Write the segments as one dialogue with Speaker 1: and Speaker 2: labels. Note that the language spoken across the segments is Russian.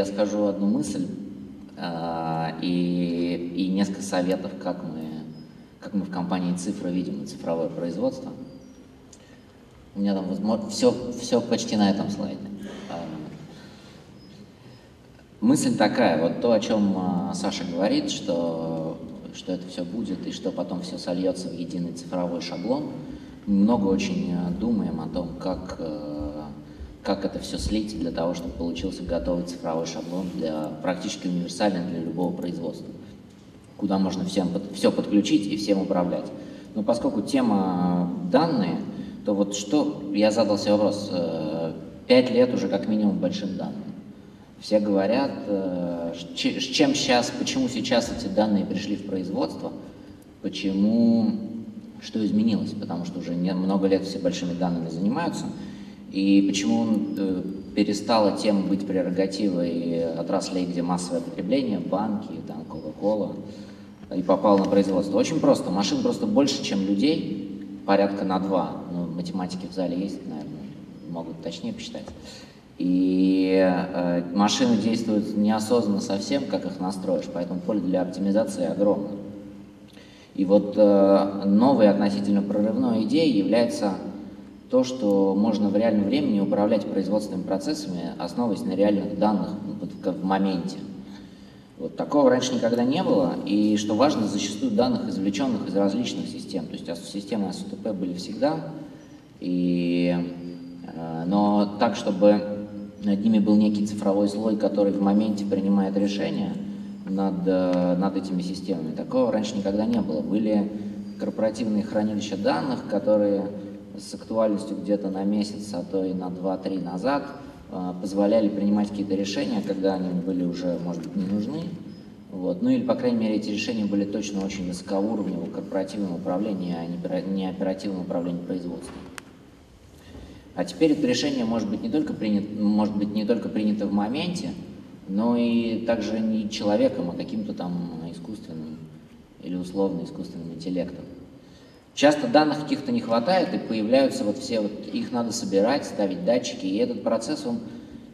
Speaker 1: я скажу одну мысль э, и, и несколько советов, как мы, как мы в компании «Цифра» видим цифровое производство. У меня там возможно, все, все почти на этом слайде. А, мысль такая, вот то, о чем а, Саша говорит, что, что это все будет и что потом все сольется в единый цифровой шаблон. Много очень думаем о том, как, как это все слить для того, чтобы получился готовый цифровой шаблон для практически универсальный для любого производства, куда можно всем, все подключить и всем управлять. Но поскольку тема данные – то вот что, я задался вопрос, э, пять лет уже как минимум большим данным. Все говорят, э, с чем сейчас, почему сейчас эти данные пришли в производство, почему, что изменилось, потому что уже много лет все большими данными занимаются, и почему э, перестала тема быть прерогативой отраслей, где массовое потребление, банки, там, Кока-Кола, и попал на производство. Очень просто. Машин просто больше, чем людей, порядка на два. Ну, математики в зале есть, наверное, могут точнее посчитать. И э, машины действуют неосознанно совсем, как их настроишь, поэтому поле для оптимизации огромно. И вот э, новой относительно прорывной идеей является то, что можно в реальном времени управлять производственными процессами, основываясь на реальных данных в, моменте. Вот такого раньше никогда не было, и что важно, зачастую данных, извлеченных из различных систем. То есть системы СУТП были всегда, и, э, но так, чтобы над ними был некий цифровой слой, который в моменте принимает решения над, э, над этими системами. Такого раньше никогда не было. Были корпоративные хранилища данных, которые с актуальностью где-то на месяц, а то и на 2-3 назад – а, позволяли принимать какие-то решения, когда они были уже, может быть, не нужны. Вот. Ну или, по крайней мере, эти решения были точно очень высокоуровневого корпоративного управления, а не оперативного управления производством. А теперь это решение может быть не только принято, может быть не только принято в моменте, но и также не человеком, а каким-то там искусственным или условно искусственным интеллектом. Часто данных каких-то не хватает, и появляются вот все, вот их надо собирать, ставить датчики, и этот процесс, он,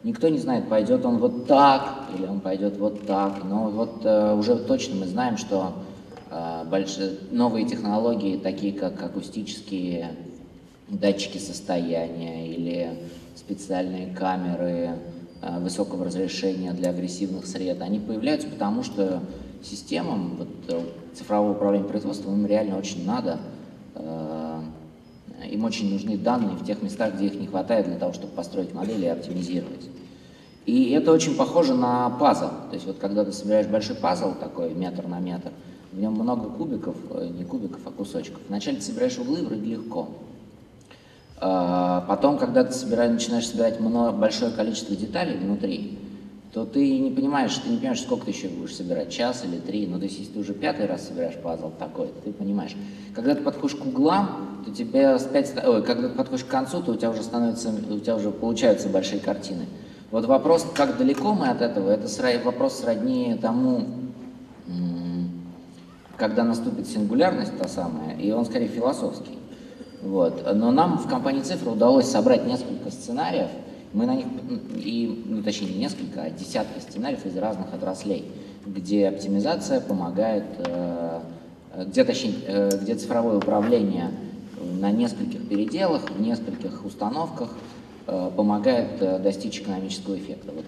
Speaker 1: никто не знает, пойдет он вот так, или он пойдет вот так, но вот э, уже точно мы знаем, что э, больше, новые технологии, такие как акустические датчики состояния или специальные камеры э, высокого разрешения для агрессивных сред, они появляются потому, что системам вот, э, цифрового управления производством им реально очень надо – им очень нужны данные в тех местах, где их не хватает для того, чтобы построить модели и оптимизировать. И это очень похоже на пазл. То есть вот когда ты собираешь большой пазл, такой метр на метр, в нем много кубиков, э, не кубиков, а кусочков. Вначале ты собираешь углы, вроде легко. Э, потом, когда ты собираешь, начинаешь собирать большое количество деталей внутри, то ты не понимаешь, ты не понимаешь, сколько ты еще будешь собирать, час или три, но то есть, если ты уже пятый раз собираешь пазл такой, ты понимаешь. Когда ты подходишь к углам, то тебе опять, ой, когда ты подходишь к концу, то у тебя уже становится, у тебя уже получаются большие картины. Вот вопрос, как далеко мы от этого, это вопрос сродни тому, когда наступит сингулярность та самая, и он скорее философский. Вот. Но нам в компании «Цифра» удалось собрать несколько сценариев, мы на них, и, ну, точнее, не несколько, а десятки сценариев из разных отраслей, где оптимизация помогает, э, где, точнее, э, где цифровое управление на нескольких переделах, в нескольких установках э, помогает достичь экономического эффекта. Вот,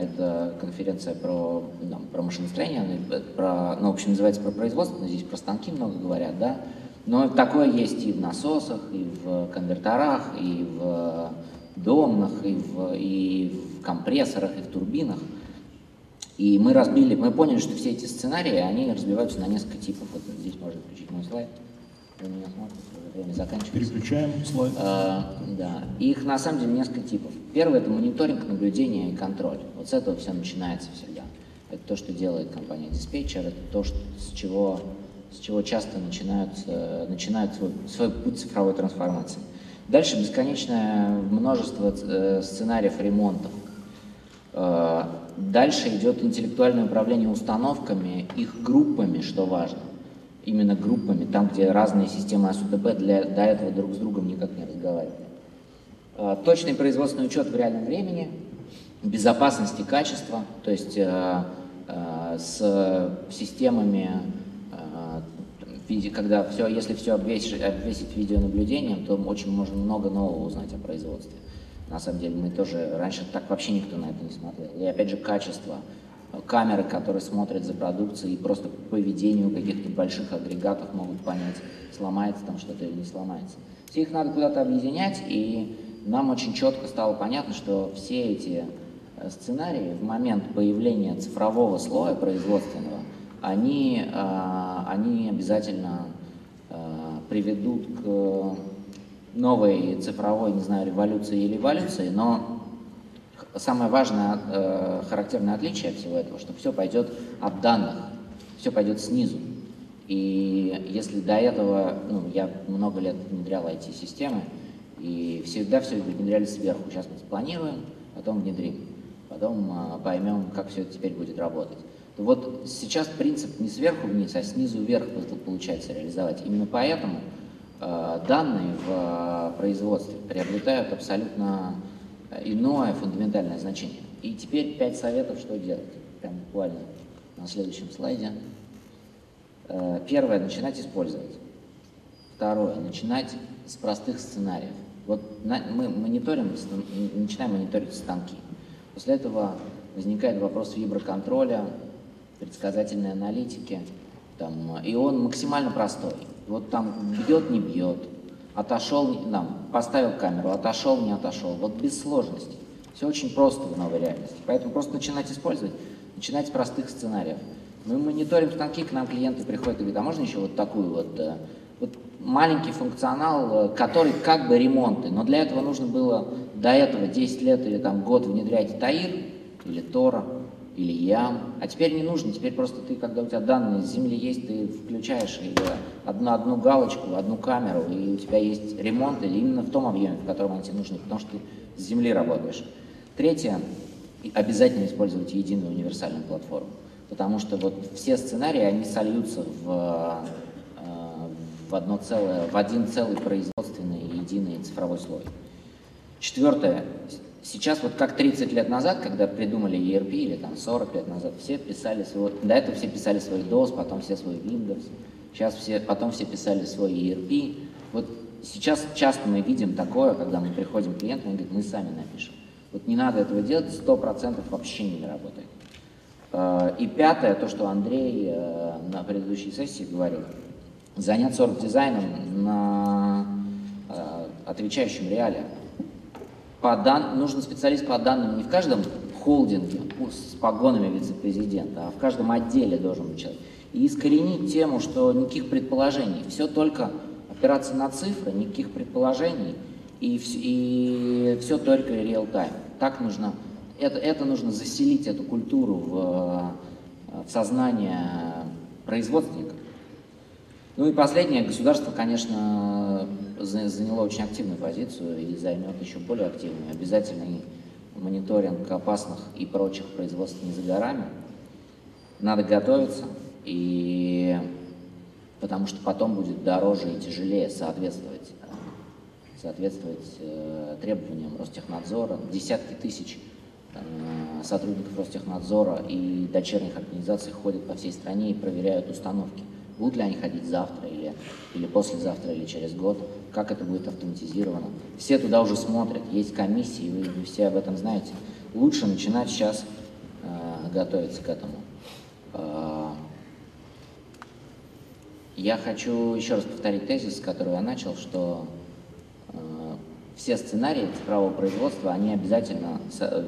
Speaker 1: это конференция про, ну, про машиностроение, про, ну, в общем, называется про производство, но здесь про станки много говорят, да. Но такое есть и в насосах, и в конверторах, и в домных, и в, и в компрессорах, и в турбинах. И мы разбили, мы поняли, что все эти сценарии, они разбиваются на несколько типов. Вот здесь можно включить мой слайд. Вы меня смотрите, время заканчивается.
Speaker 2: Переключаем слайд.
Speaker 1: А, да. Их на самом деле несколько типов. Первый это мониторинг, наблюдение и контроль. Вот с этого все начинается всегда. Это то, что делает компания диспетчер, это то, что, с, чего, с чего часто начинают, начинают свой, свой путь цифровой трансформации. Дальше бесконечное множество э, сценариев ремонтов. Э, дальше идет интеллектуальное управление установками, их группами, что важно. Именно группами, там, где разные системы АСУТП для, до этого друг с другом никак не разговаривали. Э, точный производственный учет в реальном времени, безопасности качества, то есть с системами, э, когда все, если все обвесить, обвесить видеонаблюдением, то очень можно много нового узнать о производстве. На самом деле мы тоже, раньше так вообще никто на это не смотрел. И опять же качество, камеры, которые смотрят за продукцией и просто по поведению каких-то больших агрегатов могут понять, сломается там что-то или не сломается. Все их надо куда-то объединять, и нам очень четко стало понятно, что все эти э, сценарии в момент появления цифрового слоя производственного, они, э, они обязательно э, приведут к новой цифровой, не знаю, революции или эволюции, но самое важное характерное отличие всего этого, что все пойдет от данных, все пойдет снизу. И если до этого, ну, я много лет внедрял IT-системы, и всегда все внедряли сверху. Сейчас мы спланируем, потом внедрим, потом поймем, как все это теперь будет работать. Вот сейчас принцип не сверху вниз, а снизу вверх получается реализовать. Именно поэтому э, данные в э, производстве приобретают абсолютно иное фундаментальное значение. И теперь пять советов, что делать. Прям буквально на следующем слайде. Э, первое, начинать использовать. Второе, начинать с простых сценариев. Вот на, мы мониторим, начинаем мониторить станки. После этого возникает вопрос виброконтроля, предсказательной аналитики, там, и он максимально простой. Вот там бьет, не бьет, отошел, нам, поставил камеру, отошел, не отошел. Вот без сложностей. Все очень просто в новой реальности. Поэтому просто начинать использовать, начинать с простых сценариев. Мы мониторим станки, к нам клиенты приходят и говорят, а можно еще вот такую вот э, вот маленький функционал, э, который как бы ремонты, но для этого нужно было до этого 10 лет или там год внедрять ТАИР или Тора или ЯМ, а теперь не нужно, теперь просто ты, когда у тебя данные с земли есть, ты включаешь одну, одну галочку, одну камеру, и у тебя есть ремонт или именно в том объеме, в котором они тебе нужны, потому что ты с земли работаешь. Третье, обязательно использовать единую универсальную платформу, потому что вот все сценарии, они сольются в в, одно целое, в один целый производственный единый цифровой слой. Четвертое. Сейчас вот как 30 лет назад, когда придумали ERP, или там 40 лет назад, все писали свой, до этого все писали свой DOS, потом все свой Windows, сейчас все, потом все писали свой ERP. Вот сейчас часто мы видим такое, когда мы приходим к клиенту, он говорит, мы сами напишем. Вот не надо этого делать, 100% вообще не работает. Э, и пятое, то, что Андрей э, на предыдущей сессии говорил, заняться оргдизайном на э, отвечающем реалиям. По дан... Нужен специалист по данным не в каждом холдинге с погонами вице-президента, а в каждом отделе должен быть человек. И искоренить тему, что никаких предположений, все только опираться на цифры, никаких предположений, и, и все только реал-тайм. Так нужно, это, это нужно заселить, эту культуру в, в сознание производственника. Ну и последнее, государство, конечно, заняло очень активную позицию и займет еще более активную. Обязательный мониторинг опасных и прочих производств не за горами. Надо готовиться, и потому что потом будет дороже и тяжелее соответствовать, соответствовать э, требованиям Ростехнадзора. Десятки тысяч э, сотрудников Ростехнадзора и дочерних организаций ходят по всей стране и проверяют установки. Будут ли они ходить завтра или, или послезавтра или через год? Как это будет автоматизировано? Все туда уже смотрят, есть комиссии, вы, вы все об этом знаете. Лучше начинать сейчас э, готовиться к этому. Э, я хочу еще раз повторить тезис, который я начал, что э, все сценарии цифрового производства, они обязательно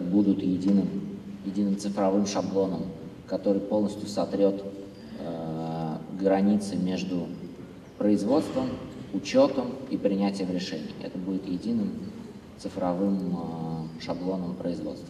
Speaker 1: будут единым, единым цифровым шаблоном, который полностью сотрет границы между производством, учетом и принятием решений. Это будет единым цифровым а, шаблоном производства.